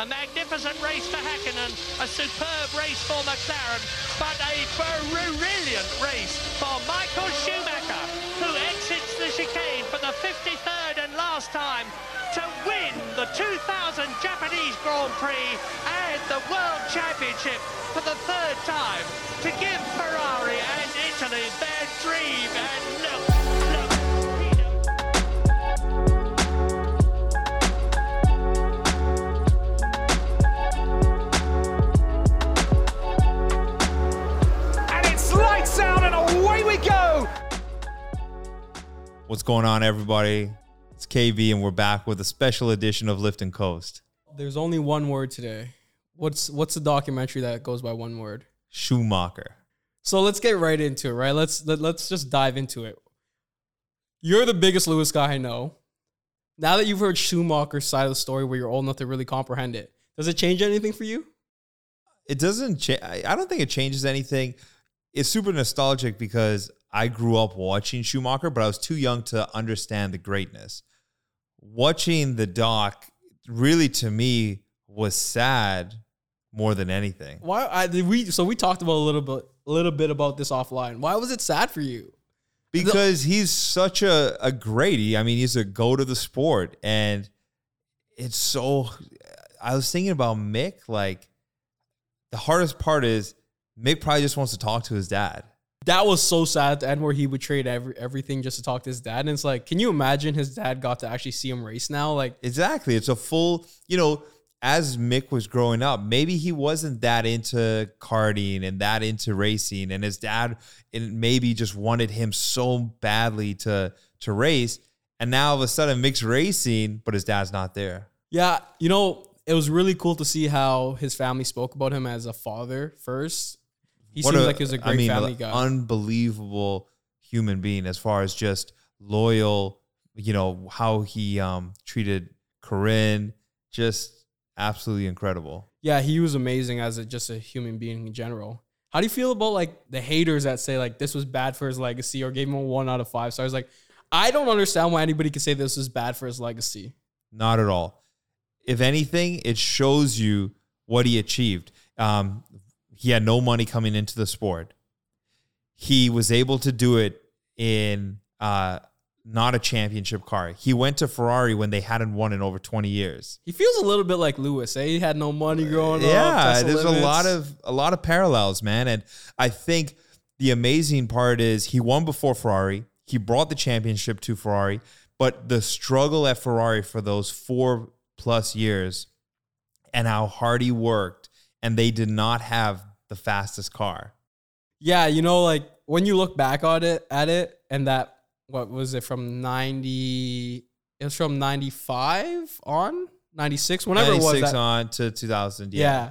A magnificent race for Hakkinen, a superb race for McLaren, but a brilliant race for Michael Schumacher, who exits the chicane for the 53rd and last time to win the 2000 Japanese Grand Prix and the World Championship for the third time to give Ferrari and Italy their dream. And look, What's going on, everybody? It's KV, and we're back with a special edition of Lift and Coast. There's only one word today. What's what's the documentary that goes by one word? Schumacher. So let's get right into it, right? Let's let, let's just dive into it. You're the biggest Lewis guy I know. Now that you've heard Schumacher's side of the story where you're old enough to really comprehend it, does it change anything for you? It doesn't. Cha- I I don't think it changes anything. It's super nostalgic because I grew up watching Schumacher, but I was too young to understand the greatness. Watching the doc really, to me, was sad more than anything. Why I we so we talked about a little bit a little bit about this offline. Why was it sad for you? because he's such a, a great. I mean, he's a go to the sport, and it's so. I was thinking about Mick. Like, the hardest part is Mick probably just wants to talk to his dad. That was so sad at the end where he would trade every, everything just to talk to his dad. And it's like, can you imagine his dad got to actually see him race now? Like, Exactly. It's a full. You know, as Mick was growing up, maybe he wasn't that into karting and that into racing, and his dad and maybe just wanted him so badly to to race. And now all of a sudden, Mick's racing, but his dad's not there. Yeah, you know, it was really cool to see how his family spoke about him as a father first. He What seems like he was a great I mean, family guy. Unbelievable human being as far as just loyal, you know, how he um treated Corinna, just absolutely incredible. yeah, he was amazing as a, just a human being in general. How do you feel about like the haters that say like this was bad for his legacy or gave him a one out of five stars? Like, I don't understand why anybody could say this was bad for his legacy. Not at all. If anything, it shows you what he achieved. Um, he had no money coming into the sport. He was able to do it in uh, not a championship car. He went to Ferrari when they hadn't won in over 20 years. He feels a little bit like Lewis. Eh? He had no money growing up. yeah there's limits. a lot of a lot of parallels man and i think the amazing part is he won before ferrari he brought the championship to ferrari but the struggle at ferrari for those four plus years and how hard he worked and they did not have the fastest car Yeah, you know, like when you look back on it at it, and that what was it from ninety? It was from ninety five on ninety six, whenever it was. That, on to 2000 yeah. yeah.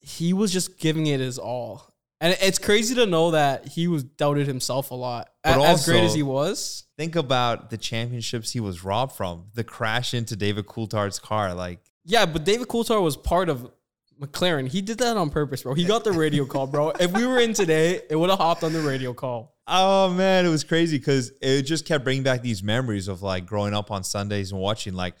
he was just giving it his all, and it's crazy to know that he was doubted himself a lot. But A- as great as he was, think about the championships he was robbed from the crash into david coulthard's car like yeah. But David Coulthard was part of McLaren. He did that on purpose, bro. He got the radio call, bro. If we were in today, it would have hopped on the radio call. Oh man, it was crazy because it just kept bringing back these memories of like growing up on Sundays and watching. Like,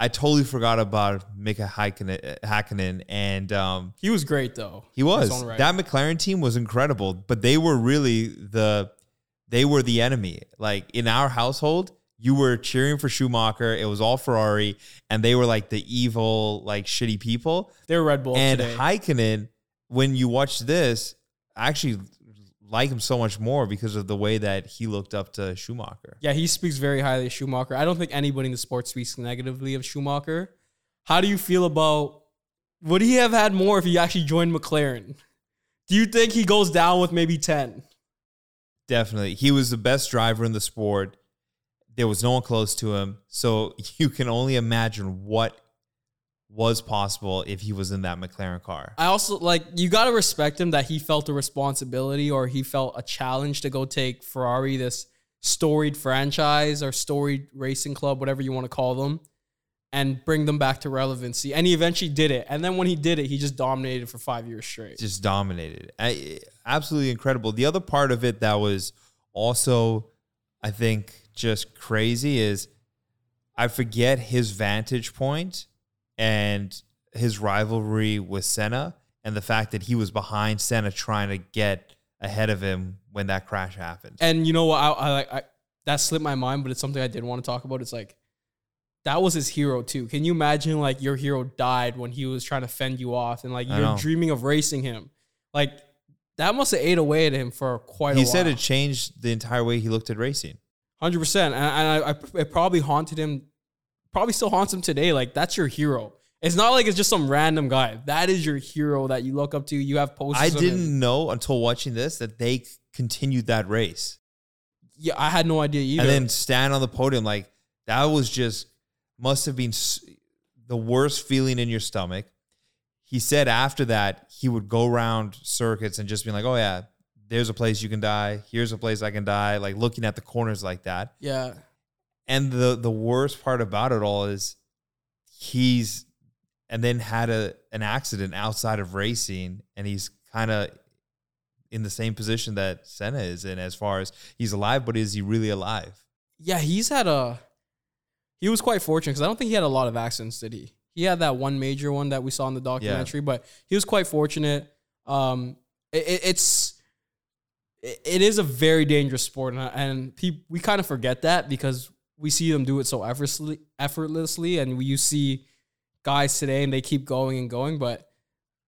I totally forgot about Mika Hakkinen, Hakkinen and um, He was great though. he was right. that McLaren team was incredible, but they were really the they were the enemy. Like in our household, you were cheering for Schumacher. It was all Ferrari, and they were like the evil, like shitty people. They were Red Bull and today. Hakkinen, when you watch this, I actually like him so much more because of the way that he looked up to Schumacher. Yeah, he speaks very highly of Schumacher. I don't think anybody in the sport speaks negatively of Schumacher. How do you feel about would he have had more if he actually joined McLaren? Do you think he goes down with maybe 10? Definitely. He was the best driver in the sport. There was no one close to him. So you can only imagine what was possible if he was in that McLaren car. I also like you got to respect him that he felt a responsibility or he felt a challenge to go take Ferrari this storied franchise or storied racing club whatever you want to call them and bring them back to relevancy and he eventually did it and then when he did it he just dominated for 5 years straight. just dominated. I, absolutely incredible. The other part of it that was also, I think, just crazy is I forget his vantage point and his rivalry with Senna and the fact that he was behind Senna trying to get ahead of him when that crash happened. And you know what? I, I like I, that slipped my mind, but it's something I did want to talk about. It's like that was his hero too. Can you imagine like your hero died when he was trying to fend you off, and like you're dreaming of racing him? Like that must have ate away at him for quite a while. he said it changed the entire way he looked at racing. Hundred percent, and, and I, I, it probably haunted him. Probably still haunts him today. Like that's your hero. It's not like it's just some random guy. That is your hero that you look up to. You have posters. I of him. didn't know until watching this that they continued that race. Yeah, I had no idea either. And then stand on the podium like that was just must have been the worst feeling in your stomach. He said after that he would go around circuits and just be like, "Oh yeah, there's a place you can die. Here's a place I can die." Like looking at the corners like that. yeah, And the the worst part about it all is he's and then had a an accident outside of racing and he's kind of in the same position that Senna is in as far as he's alive, but is he really alive? yeah. He's had a. He was quite fortunate because I don't think he had a lot of accidents, did he? He had that one major one that we saw in the documentary, but he was quite fortunate. Um, it- it's it, it is a very dangerous sport, and, and peop, we kind of forget that because we see them do it so effortlessly, effortlessly, and we, you see guys today and they keep going and going. But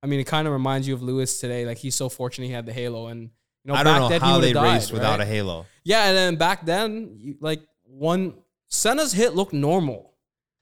I mean, it kind of reminds you of Lewis today. Like he's so fortunate he had the halo, and you know, I don't back know how they died, raced without right? a halo. Yeah, and then back then, you, like one Senna's hit looked normal.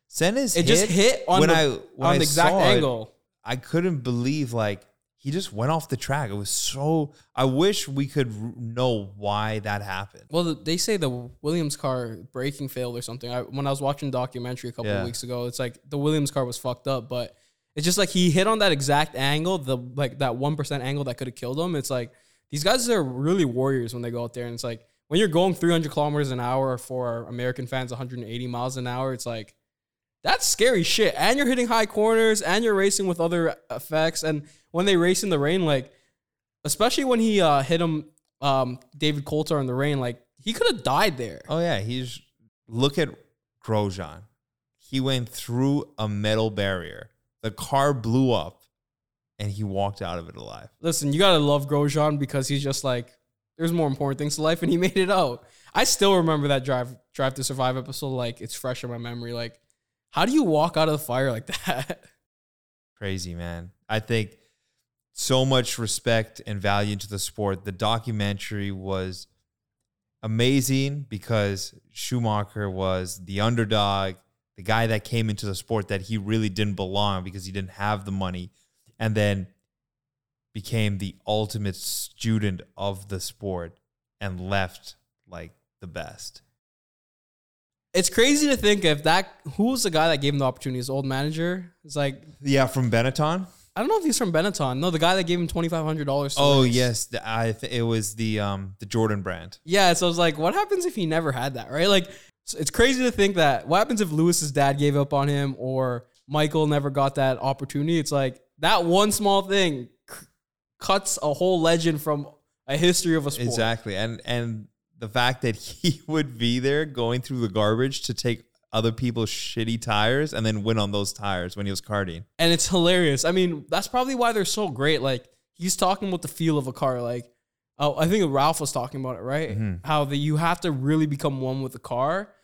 Senna's It just hit on when the, I when on I the exact it, angle. I couldn't believe like he just went off the track. It was so. I wish we could r- know why that happened. Well, they say the Williams car braking failed or something. I, when I was watching a documentary a couple Yeah. of weeks ago, it's like the Williams car was fucked up, but it's just like he hit on that exact angle, the like that one percent angle that could have killed him. It's like these guys are really warriors when they go out there, and it's like when you're going 300 kilometers an hour for American fans, 180 miles an hour. It's like that's scary shit. And you're hitting high corners, and you're racing with other effects. And when they race in the rain, like especially when he uh, hit him, um, David Coulthard in the rain, like he could have died there. Oh yeah, he's look at Grosjean. He went through a metal barrier. The car blew up, and he walked out of it alive. Listen, you gotta love Grosjean because he's just like there's more important things to life, and he made it out. I still remember that drive Drive to Survive episode like it's fresh in my memory. Like, how do you walk out of the fire like that? Crazy man. I think so much respect and value into the sport. The documentary was amazing because Schumacher was the underdog, the guy that came into the sport that he really didn't belong because he didn't have the money, and then became the ultimate student of the sport and left like the best. It's crazy to think if that who was the guy that gave him the opportunity? His old manager. It's like Yeah, from Benetton. I don't know if he's from Benetton. No, the guy that gave him twenty five hundred dollars. Oh yes, the, I th- it was the um the Jordan brand. Yeah, so I was like, what happens if he never had that, right? Like, it's crazy to think that. What happens if Lewis's dad gave up on him or Michael never got that opportunity? It's like that one small thing c- cuts a whole legend from a history of a sport. Exactly. And and the fact that he would be there going through the garbage to take other people's shitty tires and then win on those tires when he was karting. And it's hilarious. I mean, that's probably why they're so great. Like, he's talking about the feel of a car. Like, oh, I think Ralph was talking about it, right? Mhm. How that you have to really become one with the car.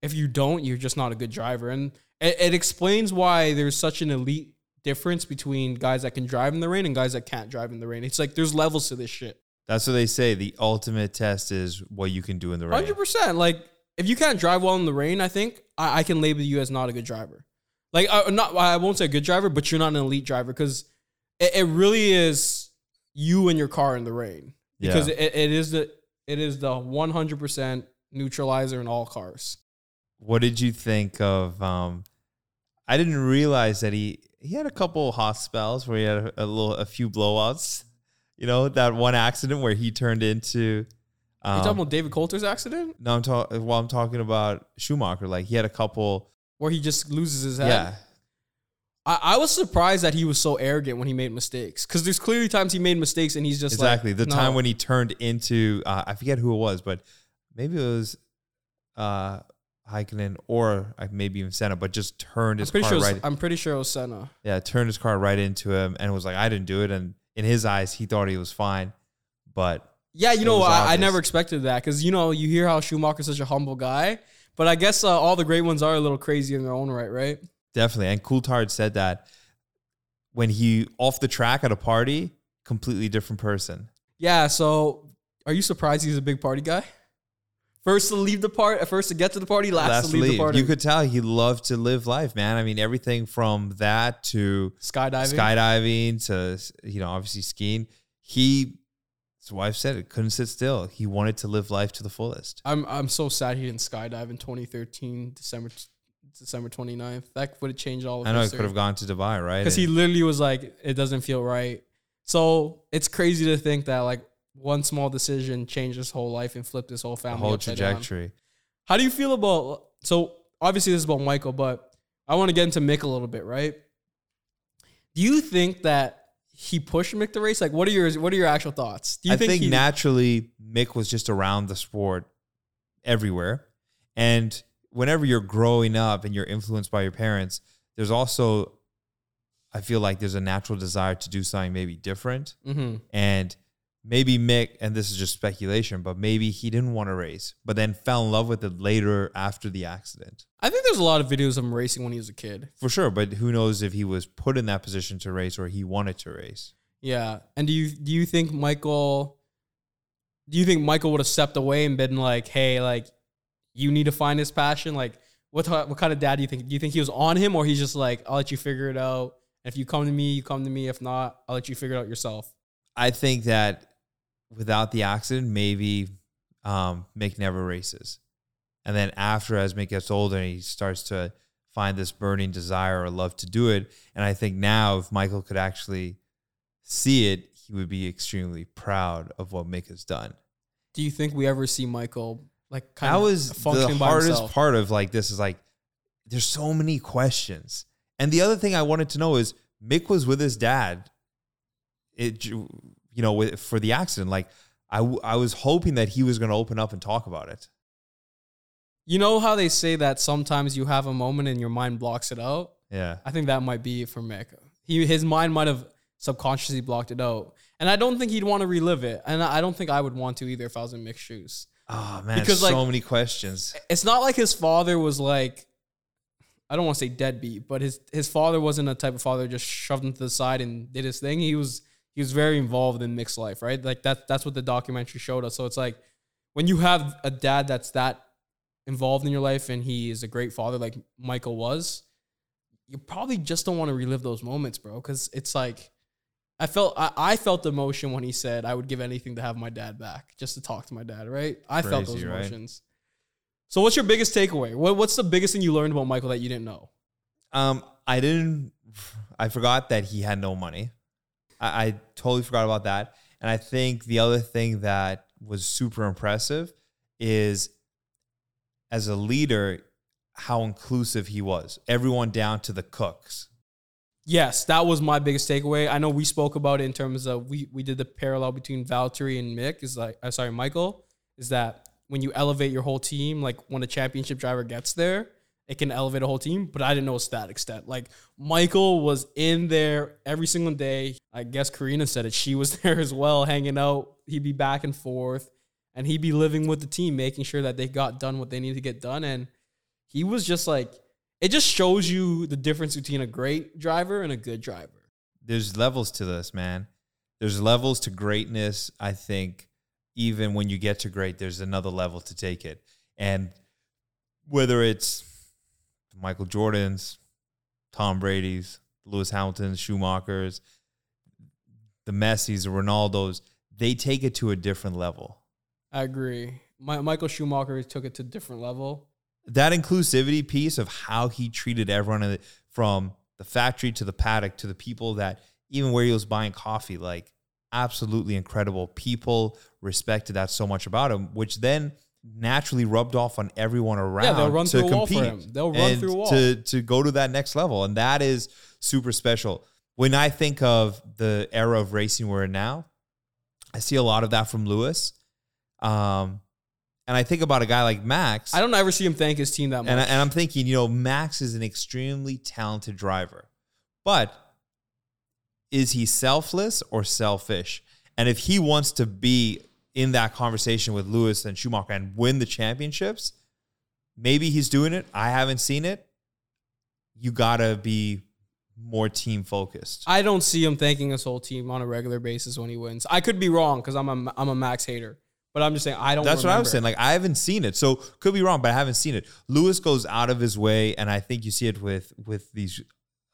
If you don't, you're just not a good driver. And it, it explains why there's such an elite difference between guys that can drive in the rain and guys that can't drive in the rain. It's like there's levels to this shit. That's what they say. The ultimate test is what you can do in the rain. Hundred percent. Like if you can't drive well in the rain, I think I, I can label you as not a good driver. Like uh, not, I won't say a good driver, but you're not an elite driver because it, it really is you and your car in the rain because Yeah. it, it is the it is the 100 percent neutralizer in all cars. What did you think of um I didn't realize that he he had a couple hot spells where he had a, a little a few blowouts. You know, that one accident where he turned into um, you talking about David Coulthard's accident No, I'm talking. Well, I'm talking about Schumacher. Like he had a couple. where he just loses his head? Yeah, I, I was surprised that he was so arrogant when he made mistakes because there's clearly times he made mistakes and he's just exactly. like, the "No." time when he turned into, uh, I forget who it was, but maybe it was uh, Hakkinen or uh, maybe even Senna, but just turned his car sure. was- right. I'm pretty sure it was Senna. yeah, turned his car right into him and was like, "I didn't do it." And in his eyes, he thought he was fine, but Yeah, you know, I, I never expected that because you know you hear how Schumacher's such a humble guy, but I guess uh, all the great ones are a little crazy in their own right, right? definitely. And Coulthard said that when he off the track at a party, completely different person. Yeah. So, are you surprised he's a big party guy? First to leave the party, uh, first to get to the party, last, Last to leave, the party. You could tell he loved to live life, man. I mean, everything from that to skydiving. skydiving to you know obviously skiing. He, his wife said it couldn't sit still. He wanted to live life to the fullest. I'm I'm so sad he didn't skydive in 2013 December December 29th. That would have changed all of I know he history. could have gone to Dubai, right? because he literally was like, it doesn't feel right. So it's crazy to think that like one small decision changed his whole life and flipped his whole the family. whole upside down. trajectory. How do you feel about? So obviously this is about Michael, but I want to get into Mick a little bit, right? Do you think that he pushed Mick to race? Like, what are your what are your actual thoughts? Do you I think, he, naturally Mick was just around the sport everywhere. And whenever you're growing up and you're influenced by your parents, there's also I feel like there's a natural desire to do something maybe different. Mhm. And maybe Mick, and this is just speculation, but maybe he didn't want to race, but then fell in love with it later after the accident. I think there's a lot of videos of him racing when he was a kid. For sure, but who knows if he was put in that position to race or he wanted to race. Yeah. And do you do you think Michael do you think Michael would have stepped away and been like, "Hey, like you need to find this passion?" Like what what kind of dad do you think? Do you think he was on him or he's just like, "I'll let you figure it out. If you come to me, you come to me. If not, I'll let you figure it out yourself." I think that without the accident, maybe um, Mick never races. And then after, as Mick gets older, he starts to find this burning desire or love to do it. And I think now, if Michael could actually see it, he would be extremely proud of what Mick has done. Do you think we ever see Michael like kind that of was the functioning by hardest part of like this is like there's so many questions and the other thing i wanted to know is mick was with his dad it you know with, for the accident like I, w- I was hoping that he was going to open up and talk about it You know how they say that sometimes you have a moment and your mind blocks it out? yeah I think that might be it for Mick. He his mind might have subconsciously blocked it out, and I don't think he'd want to relive it, and I don't think I would want to either if I was in Mick's shoes. oh man Because, so like- many questions It's not like his father was like, I don't want to say deadbeat, but his his father wasn't a type of father just shoved him to the side and did his thing. He was he was very involved in Mick's life, right? Like that that's what the documentary showed us. So it's like when you have a dad that's that involved in your life and he is a great father like Michael was, you probably just don't want to relive those moments, bro. Because it's like I felt I, I felt the emotion when he said I would give anything to have my dad back, just to talk to my dad, right? I felt those Crazy, right? emotions. So what's your biggest takeaway? What, what's the biggest thing you learned about Michael that you didn't know? um i didn't i forgot that he had no money I, I totally forgot about that. And i think the other thing that was super impressive is as a leader how inclusive he was. Everyone down to the cooks. Yes, that was my biggest takeaway. I know we spoke about it in terms of we we did the parallel between Valtteri and Mick. Is like uh, sorry Michael is that when you elevate your whole team, like when a championship driver gets there, it can elevate a whole team. But I didn't know it's that extent. Like Michael was in there every single day. I guess Corinna said it. She was there as well, hanging out. He'd be back and forth, and he'd be living with the team, making sure that they got done what they needed to get done. And he was just like, it just shows you the difference between a great driver and a good driver. there's levels to this man there's levels to greatness i think even when you get to great there's another level to take it and whether it's michael jordan's tom brady's lewis hamilton's schumachers the messis the ronaldos they take it to a different level I agree. My, Michael Schumacher took it to a different level. that inclusivity piece of how he treated everyone in the, from the factory to the paddock to the people that even where he was buying coffee, like absolutely incredible. People respected that so much about him, which then naturally rubbed off on everyone around. they'll run to through a wall for compete him. They'll run and through a wall. to to go to that next level, and that is super special. When I think of the era of racing we're in now, I see a lot of that from Lewis. Um, And I think about a guy like Max. I don't ever see him thank his team that much. And, I, and I'm thinking, you know, Max is an extremely talented driver, but is he selfless or selfish? And if he wants to be in that conversation with Lewis and Schumacher and win the championships, maybe he's doing it. I haven't seen it. You gotta be more team focused. I don't see him thanking his whole team on a regular basis when he wins. I could be wrong because I'm a I'm a Max hater, but I'm just saying I don't. That's what I was remember. saying. Like I haven't seen it, so could be wrong, but I haven't seen it. Lewis goes out of his way, and I think you see it with with these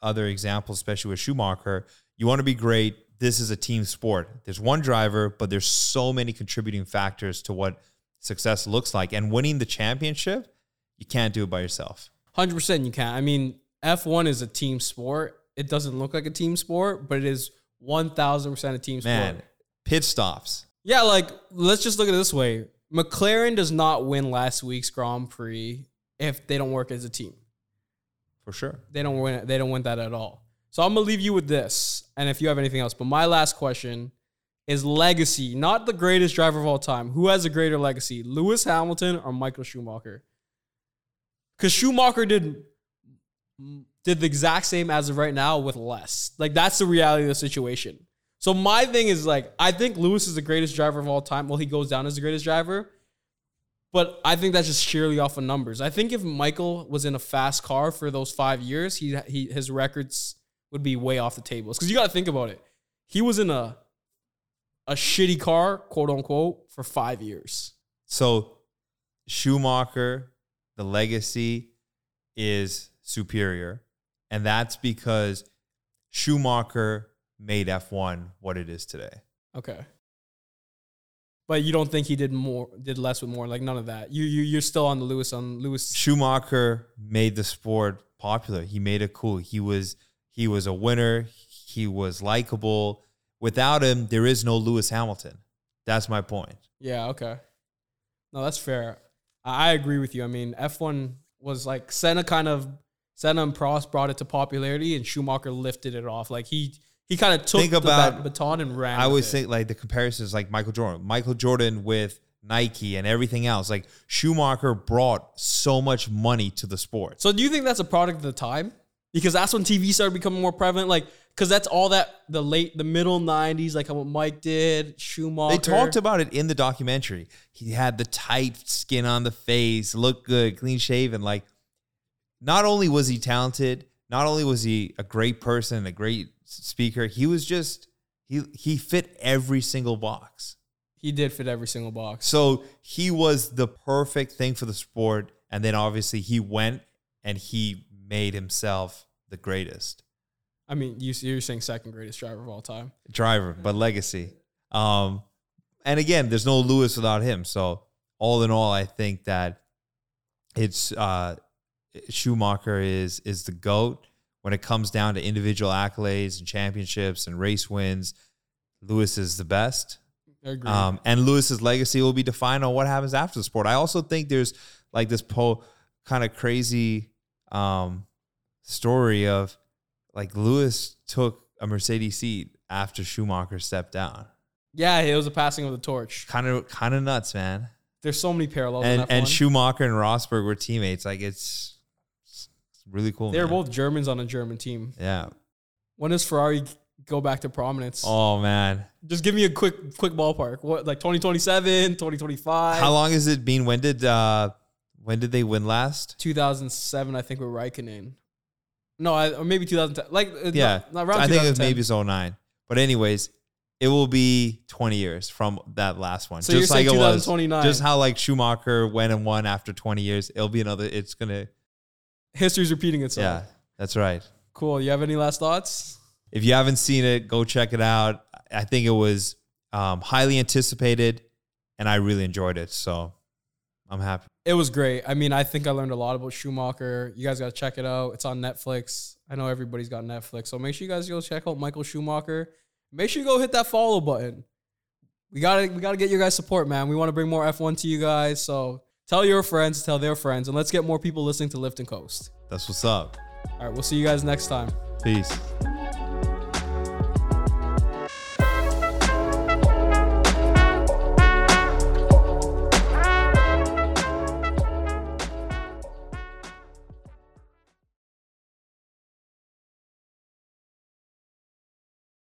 other examples, especially with Schumacher. You want to be great. This is a team sport. There's one driver, but there's so many contributing factors to what success looks like. And winning the championship, you can't do it by yourself. Hundred percent, you can't. I mean, F one is a team sport. It doesn't look like a team sport, but it is one thousand percent a team Man, sport. pit stops. Yeah, like let's just look at it this way: McLaren does not win last week's Grand Prix if they don't work as a team. For sure. They don't win. They don't win that at all. So I'm gonna leave you with this, and if you have anything else, but my last question is legacy, not the greatest driver of all time. Who has a greater legacy, Lewis Hamilton or Michael Schumacher? Because Schumacher did did the exact same as of right now with less. Like that's the reality of the situation. So my thing is like I think Lewis is the greatest driver of all time. Well, he goes down as the greatest driver. But I think that's just sheerly off of numbers. I think if Michael was in a fast car for those five years, he, he his records would be way off the tables. Because you got to think about it. He was in a a shitty car, quote unquote, for five years. So Schumacher, the legacy is superior. And that's because Schumacher made F1 what it is today. Okay. But you don't think he did more, did less with more, like none of that. You you you're still on the Lewis on Lewis. Schumacher made the sport popular. He made it cool. He was he was a winner. He was likable. Without him, there is no Lewis Hamilton. That's my point. Yeah. Okay. No, that's fair. I agree with you. I mean, F1 was like Senna kind of Senna and Prost brought it to popularity, and Schumacher lifted it off. Like he he kind of took Think the about- bat- baton and ran. I always think like the comparisons like Michael Jordan. Michael Jordan with Nike and everything else. Like Schumacher brought so much money to the sport. So do you think that's a product of the time? Because that's when TV started becoming more prevalent. Like, because that's all that the late, the middle '90s, like what Mike did, Schumacher. They talked about it in the documentary. He had the tight skin on the face, looked good, clean shaven. Like, not only was he talented, not only was he a great person a great speaker, he was just he he fit every single box. he did fit every single box. So he was the perfect thing for the sport. And then obviously he went and he made himself the greatest I mean, you, you're saying second greatest driver of all time. driver, but legacy. Um, and again, there's no Lewis without him. So all in all, I think that it's uh, Schumacher is is the goat when it comes down to individual accolades and championships and race wins. Lewis is the best. I agree. Um, and Lewis's legacy will be defined on what happens after the sport. I also think there's like this po kind of crazy um, story of like Lewis took a Mercedes seat after Schumacher stepped down. yeah, it was a passing of the torch. Kind of kind of nuts, man. There's so many parallels. And and Schumacher and Rosberg were teammates. Like it's, it's really cool. They're both Germans on a German team. yeah. When does Ferrari go back to prominence? Oh man, Just give me a quick quick ballpark. What like 2027, 2025? how long has it been? When did uh when did they win last? 2007, I think with Raikkonen. No, I, or maybe 2010. Like uh, Yeah, no, around I think it was maybe it's 09. But anyways, it will be 20 years from that last one. So you're saying it was. 2029. Just how like Schumacher went and won after 20 years. It'll be another. It's gonna. History's repeating itself. Yeah, that's right. Cool. You have any last thoughts? If you haven't seen it, go check it out. I think it was um, highly anticipated, and I really enjoyed it. So I'm happy. It was great. I mean, I think I learned a lot about Schumacher. You guys got to check it out. It's on Netflix. I know everybody's got Netflix. So make sure you guys go check out Michael Schumacher. Make sure you go hit that follow button. We got to we got to get your guys support, man. We want to bring more F1 to you guys. So tell your friends, tell their friends, and let's get more people listening to Lift and Coast. That's what's up. All right, we'll see you guys next time. Peace.